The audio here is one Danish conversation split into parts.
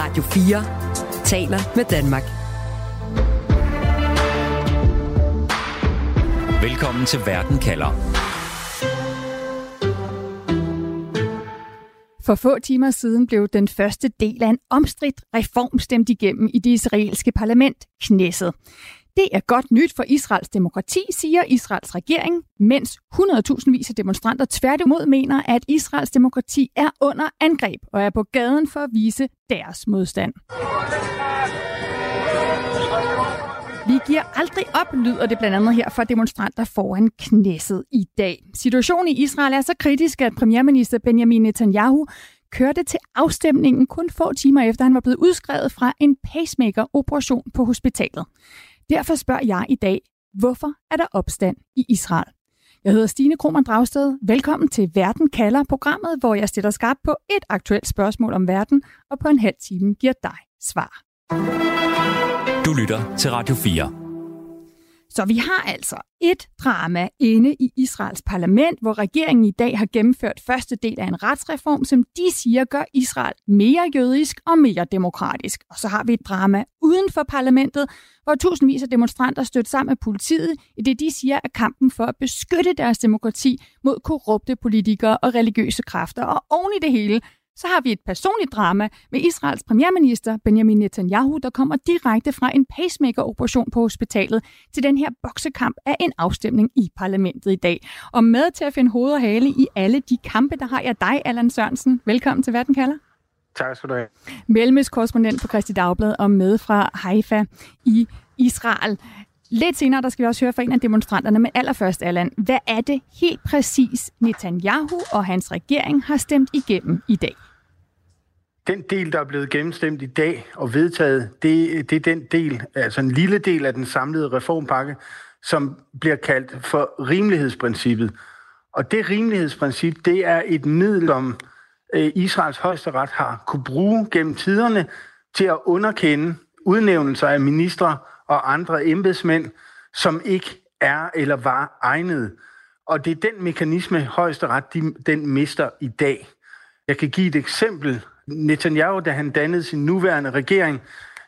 Radio 4 taler med Danmark. Velkommen til Verden kalder. For få timer siden blev den første del af en omstridt reform stemt igennem i det israelske parlament, Knesset. Det er godt nyt for Israels demokrati, siger Israels regering, mens 100.000 vis af demonstranter tværtimod mener, at Israels demokrati er under angreb og er på gaden for at vise deres modstand. Vi giver aldrig op, lyder det blandt andet her fra demonstranter foran knæsset i dag. Situationen i Israel er så kritisk, at premierminister Benjamin Netanyahu kørte til afstemningen kun få timer efter han var blevet udskrevet fra en pacemaker-operation på hospitalet. Derfor spørger jeg i dag, hvorfor er der opstand i Israel? Jeg hedder Stine Krohmann Dragsted. Velkommen til Verden kalder programmet, hvor jeg stiller skarp på et aktuelt spørgsmål om verden, og på en halv time giver dig svar. Du lytter til Radio 4. Så vi har altså et drama inde i Israels parlament, hvor regeringen i dag har gennemført første del af en retsreform, som de siger gør Israel mere jødisk og mere demokratisk. Og så har vi et drama uden for parlamentet, hvor tusindvis af demonstranter støtter sammen med politiet i det, de siger er kampen for at beskytte deres demokrati mod korrupte politikere og religiøse kræfter. Og oven i det hele, så har vi et personligt drama med Israels premierminister Benjamin Netanyahu, der kommer direkte fra en pacemaker-operation på hospitalet til den her boksekamp af en afstemning i parlamentet i dag. Og med til at finde hoved og hale i alle de kampe, der har jeg dig, Allan Sørensen. Velkommen til Verden kalder. Tak skal du have. Mellemøst korrespondent på Christi Dagblad og med fra Haifa i Israel. Lidt senere, der skal vi også høre fra en af demonstranterne, men allerførst, Allan, hvad er det helt præcis Netanyahu og hans regering har stemt igennem i dag? Den del, der er blevet gennemstemt i dag og vedtaget, det, det er den del, altså en lille del af den samlede reformpakke, som bliver kaldt for rimelighedsprincippet. Og det rimelighedsprincip, det er et middel, som øh, Israels højesteret har kunne bruge gennem tiderne til at underkende udnævnelser af ministre og andre embedsmænd, som ikke er eller var egnet. Og det er den mekanisme, højesteret de, den mister i dag. Jeg kan give et eksempel Netanyahu, da han dannede sin nuværende regering,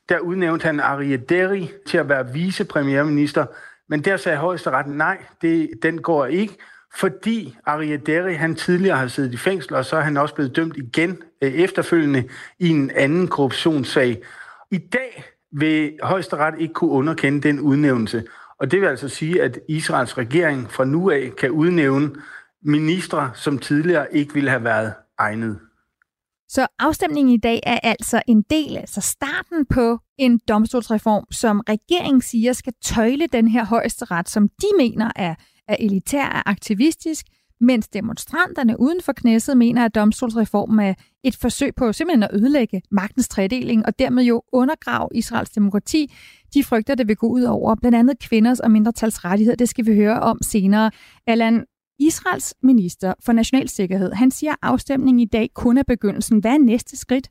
der udnævnte han Arie Deri til at være vicepremierminister. Men der sagde højesteret, nej, det, den går ikke, fordi Arie Deri, han tidligere har siddet i fængsel, og så er han også blevet dømt igen øh, efterfølgende i en anden korruptionssag. I dag vil højesteret ikke kunne underkende den udnævnelse. Og det vil altså sige, at Israels regering fra nu af kan udnævne ministre, som tidligere ikke ville have været egnet. Så afstemningen i dag er altså en del, altså starten på en domstolsreform, som regeringen siger skal tøjle den her højeste ret, som de mener er, er elitær og aktivistisk, mens demonstranterne uden for knæsset mener, at domstolsreformen er et forsøg på simpelthen at ødelægge magtens tredeling og dermed jo undergrave Israels demokrati. De frygter, det vil gå ud over blandt andet kvinders og mindretals rettigheder. Det skal vi høre om senere. Allan, Israels minister for national sikkerhed, han siger, at afstemningen i dag kun er begyndelsen. Hvad er næste skridt?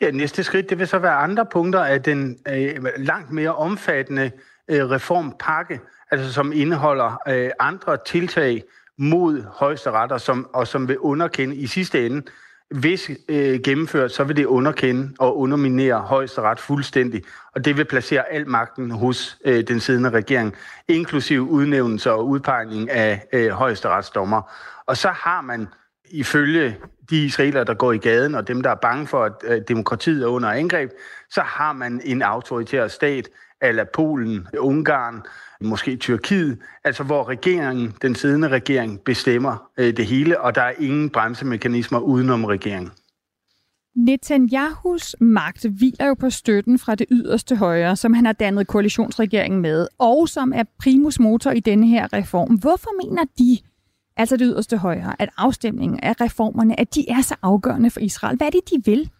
Ja, næste skridt, det vil så være andre punkter af den øh, langt mere omfattende øh, reformpakke, altså som indeholder øh, andre tiltag mod højesteretter, som, og som vil underkende i sidste ende hvis øh, gennemført, så vil det underkende og underminere højesteret fuldstændig. Og det vil placere al magten hos øh, den siddende regering, inklusiv udnævnelse og udpegning af øh, højesteretsdommer. Og så har man ifølge de israeler, der går i gaden, og dem, der er bange for, at øh, demokratiet er under angreb, så har man en autoritær stat, eller Polen, Ungarn, måske Tyrkiet, altså hvor regeringen, den siddende regering, bestemmer øh, det hele, og der er ingen bremsemekanismer udenom regeringen. Netanyahus magt hviler jo på støtten fra det yderste højre, som han har dannet koalitionsregeringen med, og som er primus motor i denne her reform. Hvorfor mener de, altså det yderste højre, at afstemningen af reformerne, at de er så afgørende for Israel? Hvad er det, de vil?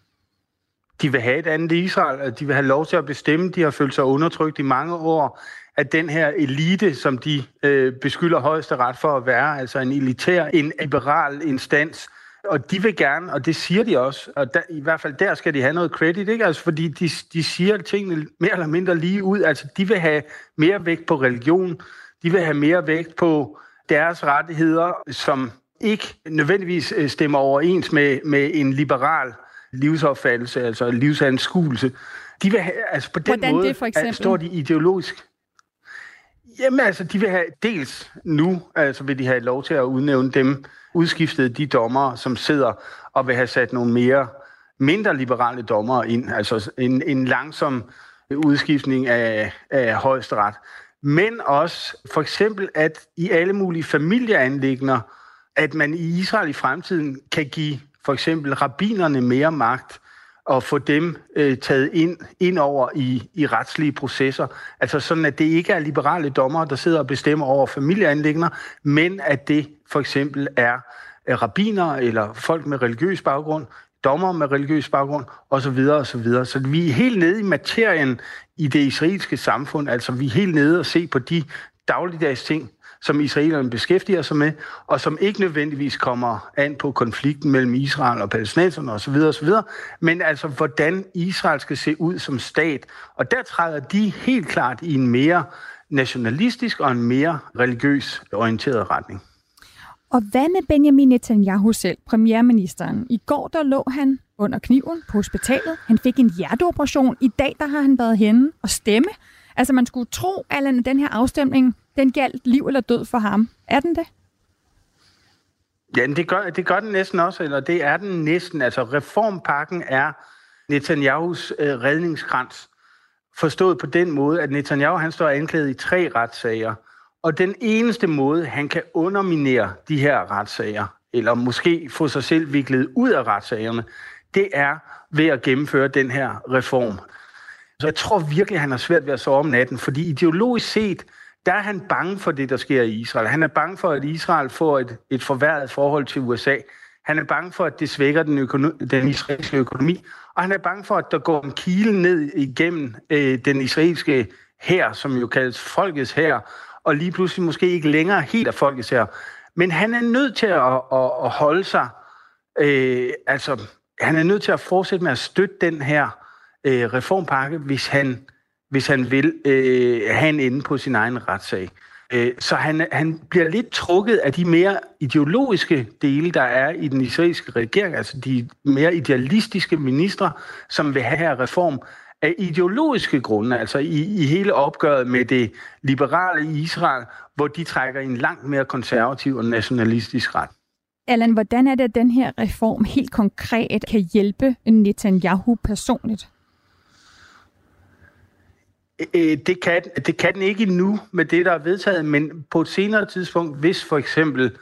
De vil have et andet Israel, de vil have lov til at bestemme. De har følt sig undertrykt i mange år at den her elite, som de øh, beskylder højeste ret for at være, altså en elitær, en liberal instans, og de vil gerne, og det siger de også, og der, i hvert fald der skal de have noget credit, ikke? Altså, fordi de, de siger tingene mere eller mindre lige ud. Altså, de vil have mere vægt på religion, de vil have mere vægt på deres rettigheder, som ikke nødvendigvis øh, stemmer overens med, med en liberal livsopfattelse, altså livsanskuelse. De vil have, altså på den Hvordan måde det for eksempel? står de ideologisk. Jamen altså, de vil have dels nu, altså vil de have lov til at udnævne dem, udskiftede de dommer, som sidder og vil have sat nogle mere mindre liberale dommer ind, altså en, en langsom udskiftning af, af højesteret. Men også for eksempel, at i alle mulige familieanlægner, at man i Israel i fremtiden kan give for eksempel rabinerne mere magt og få dem øh, taget ind, ind over i, i retslige processer. Altså sådan, at det ikke er liberale dommere, der sidder og bestemmer over familieanlægner, men at det for eksempel er øh, rabiner eller folk med religiøs baggrund, dommer med religiøs baggrund osv. osv. Så vi er helt nede i materien i det israelske samfund, altså vi er helt nede og se på de dagligdags ting, som israelerne beskæftiger sig med, og som ikke nødvendigvis kommer an på konflikten mellem Israel og palæstinenserne osv. osv., men altså hvordan Israel skal se ud som stat. Og der træder de helt klart i en mere nationalistisk og en mere religiøs orienteret retning. Og hvad med Benjamin Netanyahu selv, premierministeren? I går der lå han under kniven på hospitalet. Han fik en hjerteoperation. I dag der har han været henne og stemme. Altså man skulle tro, at den her afstemning, den galt liv eller død for ham. Er den det? Ja, det gør, det gør den næsten også, eller det er den næsten. Altså reformpakken er Netanyahus øh, redningskrans. Forstået på den måde, at Netanyahu han står anklaget i tre retssager. Og den eneste måde, han kan underminere de her retssager, eller måske få sig selv viklet ud af retssagerne, det er ved at gennemføre den her reform. Så jeg tror virkelig, han har svært ved at sove om natten, fordi ideologisk set, der er han bange for det, der sker i Israel. Han er bange for, at Israel får et, et forværret forhold til USA. Han er bange for, at det svækker den, økono- den israelske økonomi. Og han er bange for, at der går en kile ned igennem øh, den israelske her, som jo kaldes folkets her, og lige pludselig måske ikke længere helt af folkets her. Men han er nødt til at, at, at holde sig, øh, altså han er nødt til at fortsætte med at støtte den her øh, reformpakke, hvis han, hvis han vil øh, have en ende på sin egen retssag. Øh, så han, han bliver lidt trukket af de mere ideologiske dele, der er i den israelske regering, altså de mere idealistiske ministre, som vil have her reform, af ideologiske grunde, altså i, i hele opgøret med det liberale Israel, hvor de trækker i en langt mere konservativ og nationalistisk ret. Allan, hvordan er det, at den her reform helt konkret kan hjælpe Netanyahu personligt? Øh, det kan, det kan den ikke nu med det, der er vedtaget, men på et senere tidspunkt, hvis for eksempel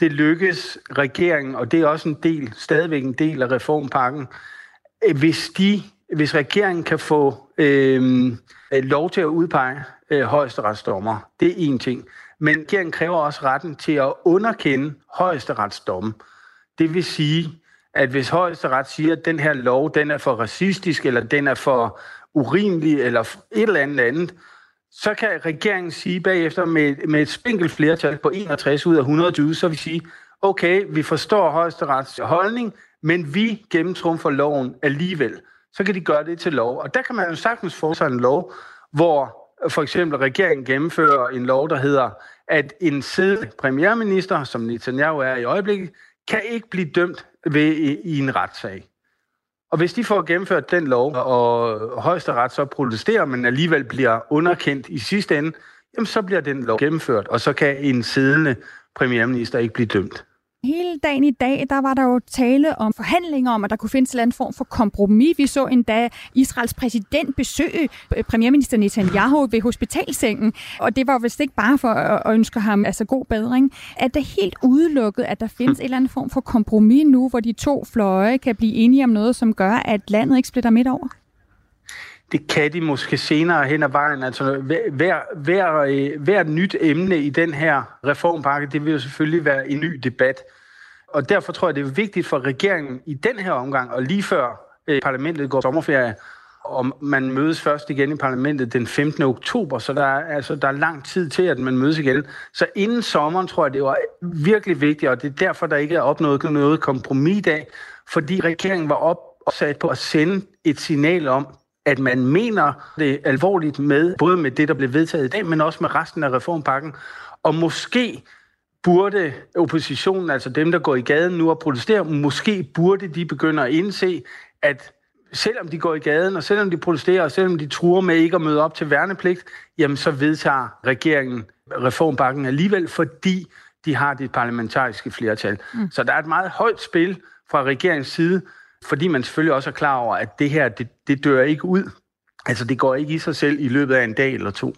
det lykkes regeringen, og det er også en del, stadigvæk en del af reformpakken, øh, hvis de hvis regeringen kan få øh, øh, lov til at udpege øh, højesteretsdommer, det er en ting. Men regeringen kræver også retten til at underkende højesteretsdommen. Det vil sige, at hvis højesteret siger, at den her lov den er for racistisk, eller den er for urimelig, eller et eller andet andet, så kan regeringen sige bagefter med, med et spinkelt flertal på 61 ud af 120, så vil sige, okay, vi forstår højesterets holdning, men vi gennemtrumfer loven alligevel så kan de gøre det til lov. Og der kan man jo sagtens få sig en lov, hvor for eksempel regeringen gennemfører en lov, der hedder, at en siddende premierminister, som Netanyahu er i øjeblikket, kan ikke blive dømt ved i, i en retssag. Og hvis de får gennemført den lov, og højesteret så protesterer, men alligevel bliver underkendt i sidste ende, jamen så bliver den lov gennemført, og så kan en siddende premierminister ikke blive dømt. Hele dagen i dag, der var der jo tale om forhandlinger om, at der kunne findes en form for kompromis. Vi så endda Israels præsident besøge øh, premierminister Netanyahu ved hospitalsengen, og det var vist ikke bare for at ønske ham altså god bedring. Er det helt udelukket, at der findes en eller anden form for kompromis nu, hvor de to fløje kan blive enige om noget, som gør, at landet ikke splitter midt over? Det kan de måske senere hen ad vejen. Altså, hver, hver, øh, hver nyt emne i den her reformpakke, det vil jo selvfølgelig være en ny debat. Og derfor tror jeg, det er vigtigt for regeringen i den her omgang, og lige før øh, parlamentet går sommerferie, og man mødes først igen i parlamentet den 15. oktober, så der er, altså, der er lang tid til, at man mødes igen. Så inden sommeren tror jeg, det var virkelig vigtigt, og det er derfor, der ikke er opnået noget kompromis i dag, fordi regeringen var op opsat på at sende et signal om, at man mener det alvorligt med, både med det, der blev vedtaget i dag, men også med resten af reformpakken, og måske burde oppositionen, altså dem, der går i gaden nu og protesterer, måske burde de begynde at indse, at selvom de går i gaden, og selvom de protesterer, og selvom de truer med ikke at møde op til værnepligt, jamen så vedtager regeringen reformbakken alligevel, fordi de har det parlamentariske flertal. Mm. Så der er et meget højt spil fra regeringens side, fordi man selvfølgelig også er klar over, at det her, det, det dør ikke ud. Altså det går ikke i sig selv i løbet af en dag eller to.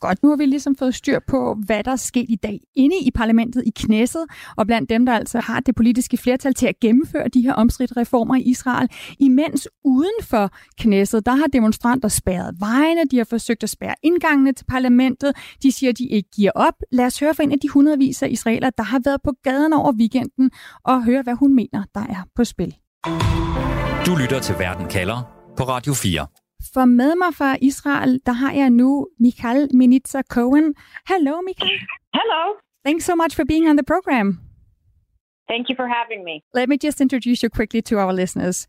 Godt, nu har vi ligesom fået styr på, hvad der er sket i dag inde i parlamentet i Knesset, og blandt dem, der altså har det politiske flertal til at gennemføre de her omstridte reformer i Israel. Imens uden for Knesset, der har demonstranter spærret vejene, de har forsøgt at spærre indgangene til parlamentet, de siger, at de ikke giver op. Lad os høre fra en af de hundredvis af israeler, der har været på gaden over weekenden, og høre, hvad hun mener, der er på spil. Du lytter til Verden kalder på Radio 4. For med mig fra Israel, der har jeg nu Michael Minitza Cohen. Hello, Michael. Hello. Thanks so much for being on the program. Thank you for having me. Let me just introduce you quickly to our listeners.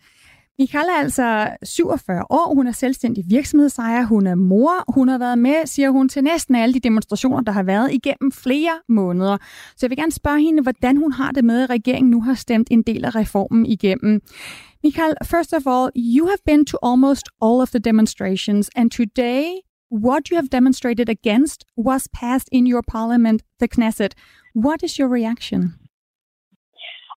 Michal er altså 47 år, hun er selvstændig virksomhedsejer, hun er mor, hun har været med, siger hun, til næsten alle de demonstrationer, der har været igennem flere måneder. Så jeg vil gerne spørge hende, hvordan hun har det med, at regeringen nu har stemt en del af reformen igennem. Michael, first of all, you have been to almost all of the demonstrations, and today what you have demonstrated against was passed in your parliament, the Knesset. What is your reaction?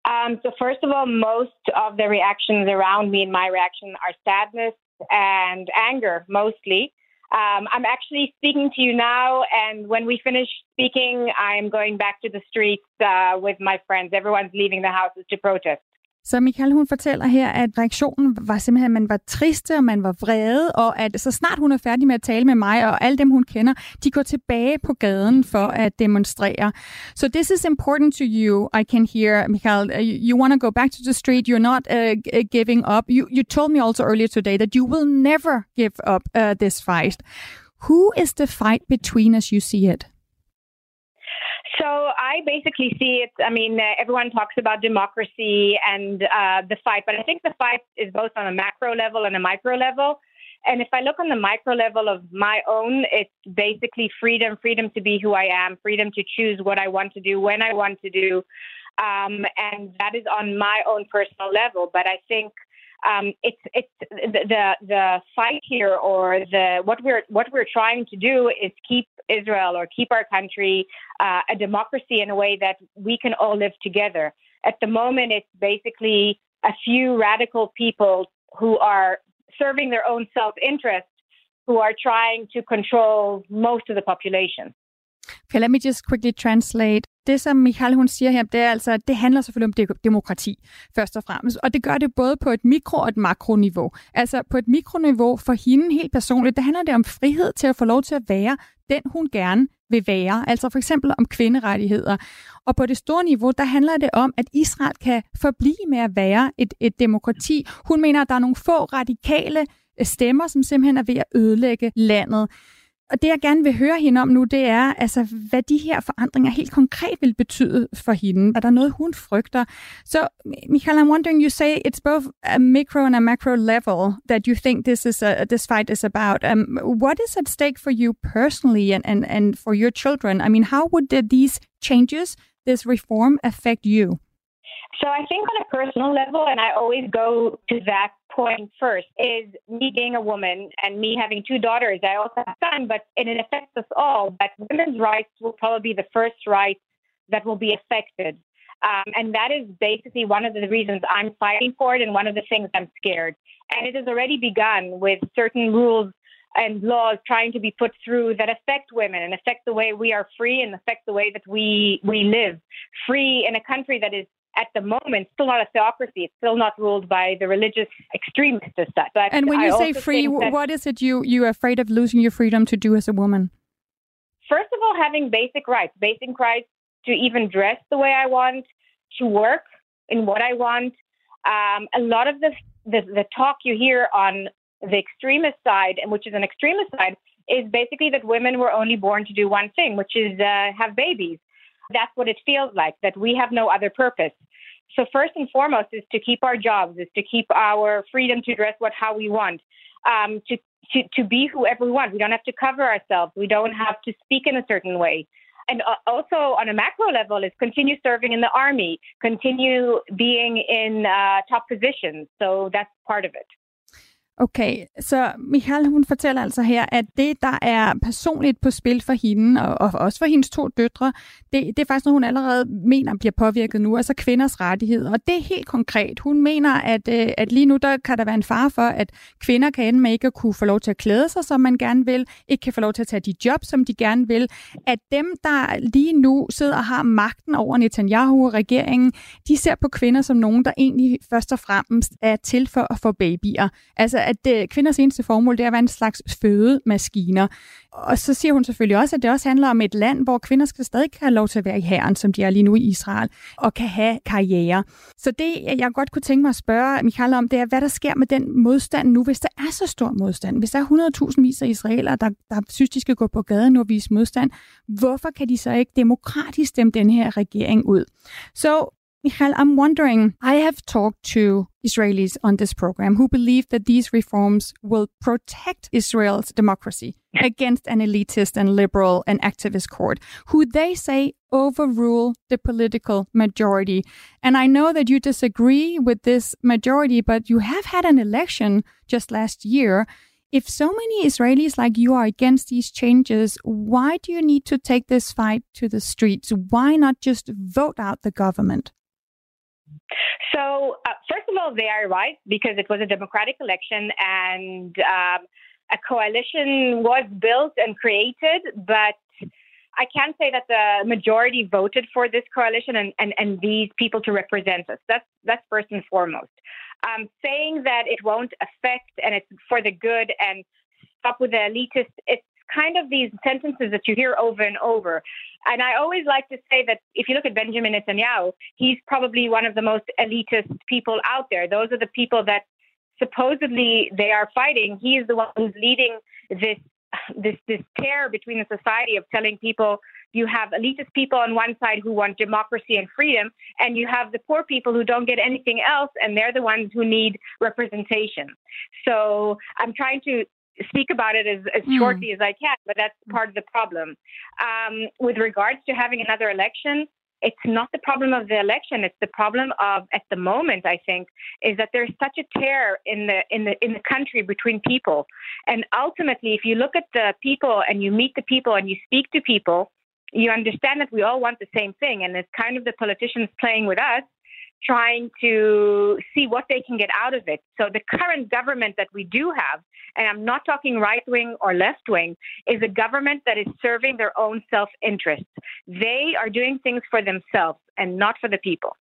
Um, so, first of all, most of the reactions around me and my reaction are sadness and anger, mostly. Um, I'm actually speaking to you now, and when we finish speaking, I'm going back to the streets uh, with my friends. Everyone's leaving the houses to protest. Så Michael, hun fortæller her, at reaktionen var simpelthen, at man var triste, og man var vrede, og at så snart hun er færdig med at tale med mig, og alle dem, hun kender, de går tilbage på gaden for at demonstrere. So this is important to you, I can hear, Michael. Uh, you want to go back to the street, you're not uh, giving up. You, you told me also earlier today that you will never give up uh, this fight. Who is the fight between as you see it? So I basically see it. I mean, uh, everyone talks about democracy and uh, the fight, but I think the fight is both on a macro level and a micro level. And if I look on the micro level of my own, it's basically freedom freedom to be who I am, freedom to choose what I want to do, when I want to do. Um, and that is on my own personal level. But I think um, it's it's the the fight here or the what we're what we're trying to do is keep Israel or keep our country uh, a democracy in a way that we can all live together. At the moment, it's basically a few radical people who are serving their own self interest who are trying to control most of the population. Okay, let me just quickly translate. Det, som Michael hun siger her, det er altså, det handler selvfølgelig om demokrati, først og fremmest. Og det gør det både på et mikro- og et makroniveau. Altså på et mikroniveau for hende helt personligt, det handler det om frihed til at få lov til at være den, hun gerne vil være. Altså for eksempel om kvinderettigheder. Og på det store niveau, der handler det om, at Israel kan forblive med at være et, et demokrati. Hun mener, at der er nogle få radikale stemmer, som simpelthen er ved at ødelægge landet. Og det, jeg gerne vil høre hende om nu, det er, altså, hvad de her forandringer helt konkret vil betyde for hende. Er der noget, hun frygter? Så, Michael, I'm wondering, you say it's both a micro and a macro level that you think this is a, this fight is about. Um, what is at stake for you personally and, and, and for your children? I mean, how would the, these changes, this reform affect you? So I think on a personal level, and I always go to that point first, is me being a woman and me having two daughters. I also have a son, but and it affects us all. But women's rights will probably be the first rights that will be affected. Um, and that is basically one of the reasons I'm fighting for it and one of the things I'm scared. And it has already begun with certain rules and laws trying to be put through that affect women and affect the way we are free and affect the way that we we live free in a country that is at the moment still not a theocracy. It's still not ruled by the religious extremists as such. But and when you I say free, what is it you you are afraid of losing your freedom to do as a woman? First of all, having basic rights, basic rights to even dress the way I want, to work in what I want. Um, a lot of the, the the talk you hear on the extremist side, and which is an extremist side, is basically that women were only born to do one thing, which is uh, have babies. That's what it feels like, that we have no other purpose. So first and foremost is to keep our jobs, is to keep our freedom to dress what how we want, um, to, to to be whoever we want. We don't have to cover ourselves. We don't have to speak in a certain way. and also on a macro level is continue serving in the army, continue being in uh, top positions. So that's part of it. Okay, så Michael, hun fortæller altså her, at det, der er personligt på spil for hende, og, og også for hendes to døtre, det, det er faktisk noget, hun allerede mener bliver påvirket nu, altså kvinders rettigheder. Og det er helt konkret. Hun mener, at, øh, at lige nu der kan der være en fare for, at kvinder kan ende med ikke at kunne få lov til at klæde sig, som man gerne vil, ikke kan få lov til at tage de job, som de gerne vil. At dem, der lige nu sidder og har magten over Netanyahu og regeringen, de ser på kvinder som nogen, der egentlig først og fremmest er til for at få babyer. Altså at det, kvinders eneste formål det er at være en slags fødemaskiner. Og så siger hun selvfølgelig også, at det også handler om et land, hvor kvinder skal stadig have lov til at være i herren, som de er lige nu i Israel, og kan have karriere. Så det, jeg godt kunne tænke mig at spørge Michael om, det er, hvad der sker med den modstand nu, hvis der er så stor modstand. Hvis der er 100.000 vis af israelere, der, der synes, de skal gå på gaden og vise modstand, hvorfor kan de så ikke demokratisk stemme den her regering ud? Så Michael, I'm wondering, I have talked to Israelis on this program who believe that these reforms will protect Israel's democracy against an elitist and liberal and activist court, who they say overrule the political majority. And I know that you disagree with this majority, but you have had an election just last year. If so many Israelis like you are against these changes, why do you need to take this fight to the streets? Why not just vote out the government? So, uh, first of all, they are right because it was a democratic election and um, a coalition was built and created, but I can't say that the majority voted for this coalition and, and, and these people to represent us. That's that's first and foremost. Um, saying that it won't affect and it's for the good and stop with the elitist, it's kind of these sentences that you hear over and over. And I always like to say that if you look at Benjamin Netanyahu, he's probably one of the most elitist people out there. Those are the people that supposedly they are fighting. He is the one who's leading this this this tear between the society of telling people you have elitist people on one side who want democracy and freedom, and you have the poor people who don't get anything else, and they're the ones who need representation. So I'm trying to speak about it as, as mm. shortly as I can, but that's part of the problem. Um, with regards to having another election, it's not the problem of the election. It's the problem of, at the moment, I think, is that there's such a tear in the in the in the country between people. And ultimately, if you look at the people and you meet the people and you speak to people, you understand that we all want the same thing. And it's kind of the politicians playing with us trying to see what they can get out of it. So the current government that we do have, and I'm not talking right wing or left wing, is a government that is serving their own self interest. They are doing things for themselves and not for the people.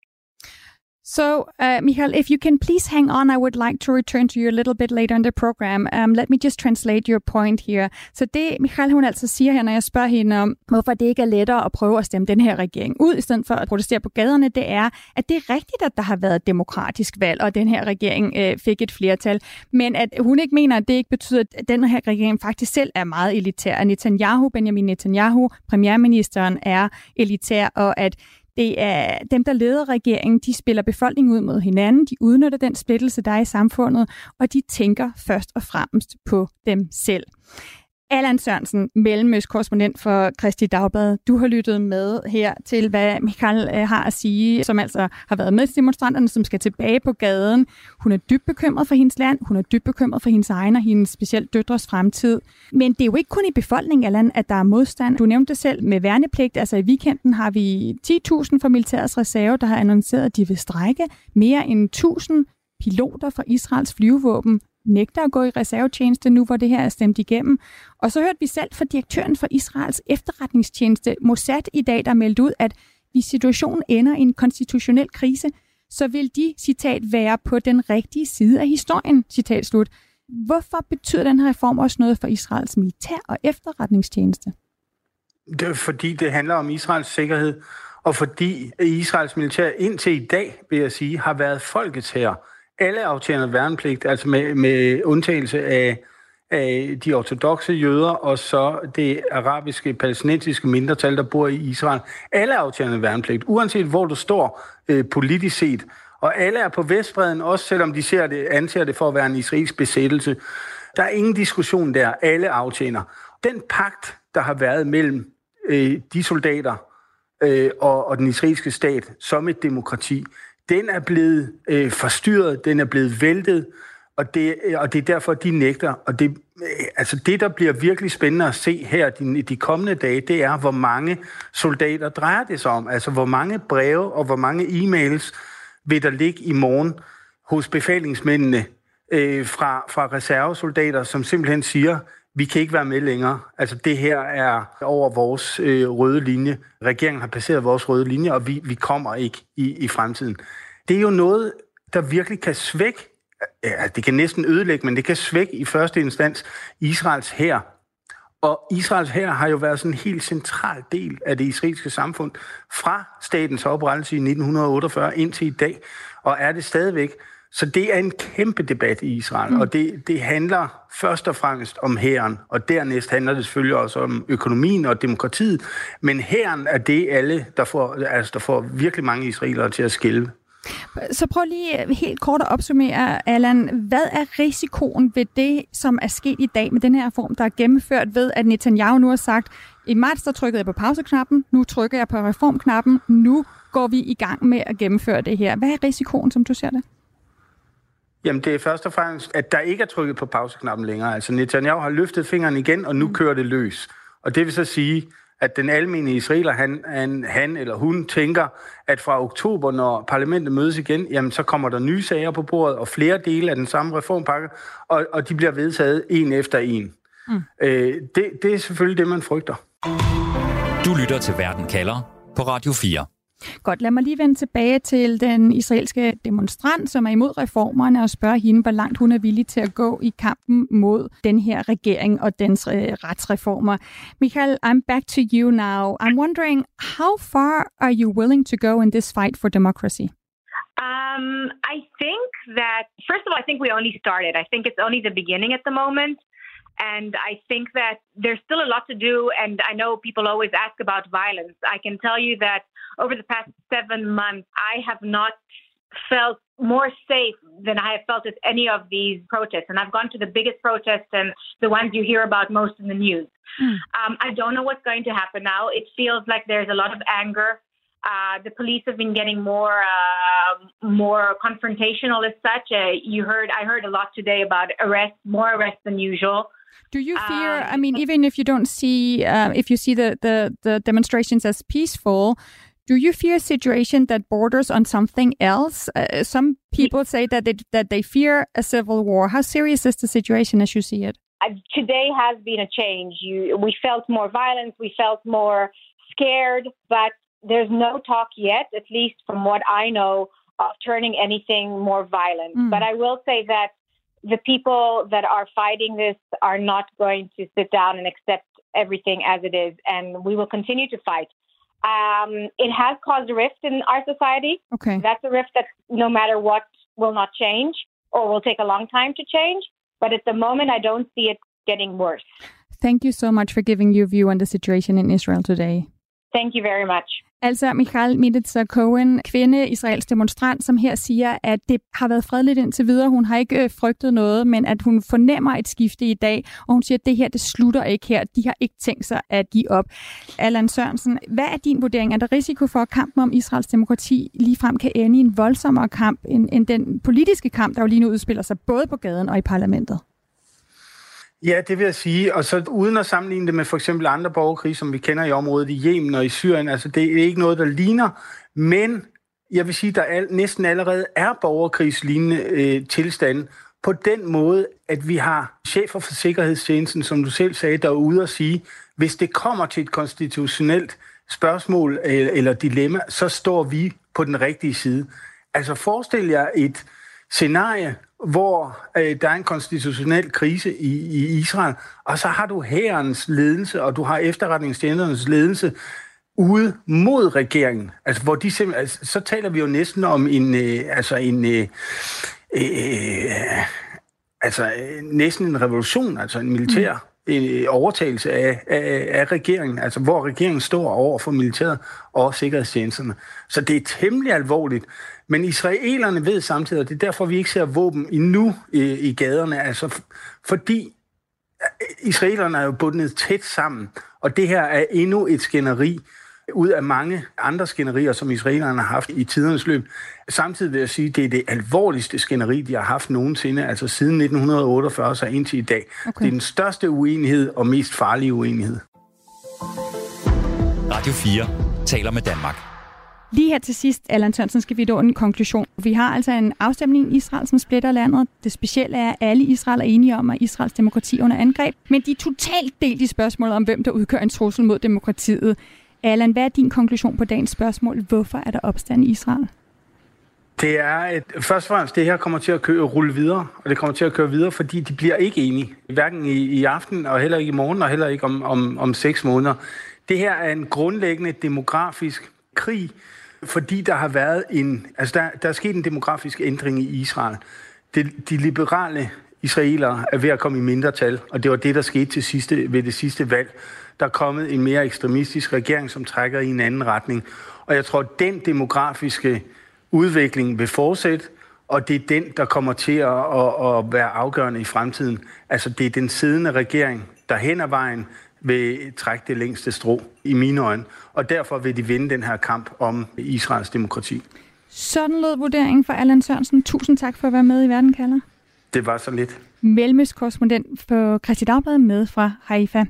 So, uh, Michael, if you can please hang on, I would like to return to you a little bit later in the program. Um, let me just translate your point here. Så det, Michael, hun altså siger her, når jeg spørger hende om, hvorfor det ikke er lettere at prøve at stemme den her regering ud, i stedet for at protestere på gaderne, det er, at det er rigtigt, at der har været et demokratisk valg, og den her regering øh, fik et flertal. Men at hun ikke mener, at det ikke betyder, at den her regering faktisk selv er meget elitær. Netanyahu, Benjamin Netanyahu, premierministeren, er elitær, og at det er dem, der leder regeringen, de spiller befolkningen ud mod hinanden, de udnytter den splittelse, der er i samfundet, og de tænker først og fremmest på dem selv. Allan Sørensen, mellemøstkorrespondent for Kristi Dagblad. Du har lyttet med her til, hvad Michael øh, har at sige, som altså har været med demonstranterne, som skal tilbage på gaden. Hun er dybt bekymret for hendes land, hun er dybt bekymret for hendes egen og hendes specielt døtres fremtid. Men det er jo ikke kun i befolkningen, Allan, at der er modstand. Du nævnte det selv med værnepligt. Altså i weekenden har vi 10.000 fra militærets reserve, der har annonceret, at de vil strække. Mere end 1.000 piloter fra Israels flyvevåben nægter at gå i reservetjeneste nu, hvor det her er stemt igennem. Og så hørte vi selv fra direktøren for Israels efterretningstjeneste Mossad i dag, der meldte ud, at hvis situationen ender i en konstitutionel krise, så vil de, citat, være på den rigtige side af historien, citat slut. Hvorfor betyder den her reform også noget for Israels militær og efterretningstjeneste? Det er fordi, det handler om Israels sikkerhed, og fordi Israels militær indtil i dag, vil jeg sige, har været folkets her alle aftjener værnepligt, altså med, med undtagelse af, af de ortodoxe jøder og så det arabiske, palæstinensiske mindretal, der bor i Israel. Alle aftjener værnepligt, uanset hvor du står øh, politisk set. Og alle er på Vestbreden, også selvom de ser det, anser det for at være en israelsk besættelse. Der er ingen diskussion der. Alle aftjener. Den pagt, der har været mellem øh, de soldater øh, og, og den israelske stat som et demokrati, den er blevet øh, forstyrret, den er blevet væltet, og det, øh, og det er derfor, de nægter. Og det, øh, altså det, der bliver virkelig spændende at se her de, de kommende dage, det er, hvor mange soldater drejer det sig om. Altså, hvor mange breve og hvor mange e-mails vil der ligge i morgen hos befalingsmændene øh, fra, fra reservesoldater, som simpelthen siger, vi kan ikke være med længere. Altså det her er over vores øh, røde linje. Regeringen har passeret vores røde linje, og vi, vi kommer ikke i, i fremtiden. Det er jo noget, der virkelig kan svække, ja, det kan næsten ødelægge, men det kan svække i første instans Israels her. Og Israels her har jo været sådan en helt central del af det israelske samfund fra statens oprettelse i 1948 indtil i dag, og er det stadigvæk. Så det er en kæmpe debat i Israel, mm. og det, det handler først og fremmest om hæren, og dernæst handler det selvfølgelig også om økonomien og demokratiet, men hæren er det alle, der får, altså, der får virkelig mange israelere til at skælve. Så prøv lige helt kort at opsummere, Allan. Hvad er risikoen ved det, som er sket i dag med den her reform, der er gennemført ved, at Netanyahu nu har sagt, i marts der trykkede jeg på pauseknappen, nu trykker jeg på reformknappen, nu går vi i gang med at gennemføre det her. Hvad er risikoen, som du ser det? Jamen, det er først og fremmest, at der ikke er trykket på pauseknappen længere. Altså, Netanyahu har løftet fingeren igen, og nu mm. kører det løs. Og det vil så sige, at den almindelige israeler, han, han, han eller hun tænker, at fra oktober, når parlamentet mødes igen, jamen så kommer der nye sager på bordet, og flere dele af den samme reformpakke, og, og de bliver vedtaget en efter en. Mm. Øh, det, det er selvfølgelig det, man frygter. Du lytter til Verden kalder på Radio 4. Godt, lad mig lige vende tilbage til den israelske demonstrant, som er imod reformerne, og spørge hende, hvor langt hun er villig til at gå i kampen mod den her regering og dens øh, retsreformer. Michael, I'm back to you now. I'm wondering, how far are you willing to go in this fight for democracy? Um, I think that, first of all, I think we only started. I think it's only the beginning at the moment. And I think that there's still a lot to do. And I know people always ask about violence. I can tell you that over the past seven months, I have not felt more safe than I have felt at any of these protests. And I've gone to the biggest protests and the ones you hear about most in the news. Mm. Um, I don't know what's going to happen now. It feels like there's a lot of anger. Uh, the police have been getting more uh, more confrontational as such. Uh, you heard I heard a lot today about arrests, more arrests than usual. Do you fear? Um, I mean, even if you don't see, uh, if you see the, the the demonstrations as peaceful, do you fear a situation that borders on something else? Uh, some people say that it, that they fear a civil war. How serious is the situation as you see it? Today has been a change. You, we felt more violence. We felt more scared, but there's no talk yet, at least from what I know, of turning anything more violent. Mm. But I will say that the people that are fighting this are not going to sit down and accept everything as it is, and we will continue to fight. Um, it has caused a rift in our society. Okay. That's a rift that no matter what will not change or will take a long time to change. But at the moment, I don't see it getting worse. Thank you so much for giving your view on the situation in Israel today. Thank you very much. Altså Michal Miditzer Cohen, kvinde, israelsk demonstrant, som her siger, at det har været fredeligt indtil videre. Hun har ikke øh, frygtet noget, men at hun fornemmer et skifte i dag, og hun siger, at det her, det slutter ikke her. De har ikke tænkt sig at give op. Allan Sørensen, hvad er din vurdering? Er der risiko for, at kampen om Israels demokrati ligefrem kan ende i en voldsommere kamp, end, end den politiske kamp, der jo lige nu udspiller sig både på gaden og i parlamentet? Ja, det vil jeg sige. Og så uden at sammenligne det med for eksempel andre borgerkrige, som vi kender i området i Yemen og i Syrien, altså det er ikke noget, der ligner. Men jeg vil sige, der al, næsten allerede er borgerkrigslignende øh, tilstande på den måde, at vi har chefer for Sikkerhedstjenesten, som du selv sagde, der er ude og sige, hvis det kommer til et konstitutionelt spørgsmål øh, eller dilemma, så står vi på den rigtige side. Altså forestil jer et scenarie, hvor øh, der er en konstitutionel krise i, i Israel, og så har du hærens ledelse, og du har efterretningstjenesternes ledelse ude mod regeringen. Altså, hvor de simpelthen, altså, så taler vi jo næsten om en, øh, altså en, øh, øh, altså næsten en revolution, altså en militær mm overtagelse af, af, af regeringen, altså hvor regeringen står over for militæret og sikkerhedstjenesterne. Så det er temmelig alvorligt. Men israelerne ved samtidig, og det er derfor, vi ikke ser våben endnu i, i gaderne, altså fordi israelerne er jo bundet tæt sammen, Og det her er endnu et skænderi ud af mange andre skænderier, som israelerne har haft i tidernes løb. Samtidig vil jeg sige, at det er det alvorligste skænderi, de har haft nogensinde, altså siden 1948 så indtil i dag. Okay. Det er den største uenighed og mest farlige uenighed. Radio 4 taler med Danmark. Lige her til sidst, Allan Tørnsen, skal vi nå en konklusion. Vi har altså en afstemning i Israel, som splitter landet. Det specielle er, at alle Israel er enige om, at Israels demokrati er under angreb. Men de er totalt delt i spørgsmålet om, hvem der udgør en trussel mod demokratiet. Allan, hvad er din konklusion på dagens spørgsmål? Hvorfor er der opstand i Israel? Det er et, først og fremmest, det her kommer til at køre, rulle videre, og det kommer til at køre videre, fordi de bliver ikke enige. Hverken i, i aften, og heller ikke i morgen, og heller ikke om, om, om seks måneder. Det her er en grundlæggende demografisk krig, fordi der har været en, altså der, der er sket en demografisk ændring i Israel. De, de liberale israelere er ved at komme i mindretal, og det var det, der skete til sidste, ved det sidste valg. Der er kommet en mere ekstremistisk regering, som trækker i en anden retning. Og jeg tror, at den demografiske udvikling vil fortsætte, og det er den, der kommer til at, at, at være afgørende i fremtiden. Altså, det er den siddende regering, der hen ad vejen vil trække det længste strå i mine øjne, og derfor vil de vinde den her kamp om Israels demokrati. Sådan lød vurderingen fra Allan Sørensen. Tusind tak for at være med i Verden kalder. Det var så lidt. Mellemøstkorrespondent for Christi Dagblad med fra Haifa.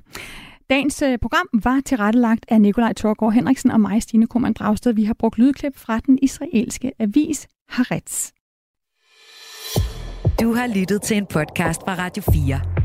Dagens øh, program var tilrettelagt af Nikolaj Torgård Henriksen og mig, Stine Krohmann Dragsted. Vi har brugt lydklip fra den israelske avis Haaretz. Du har lyttet til en podcast fra Radio 4.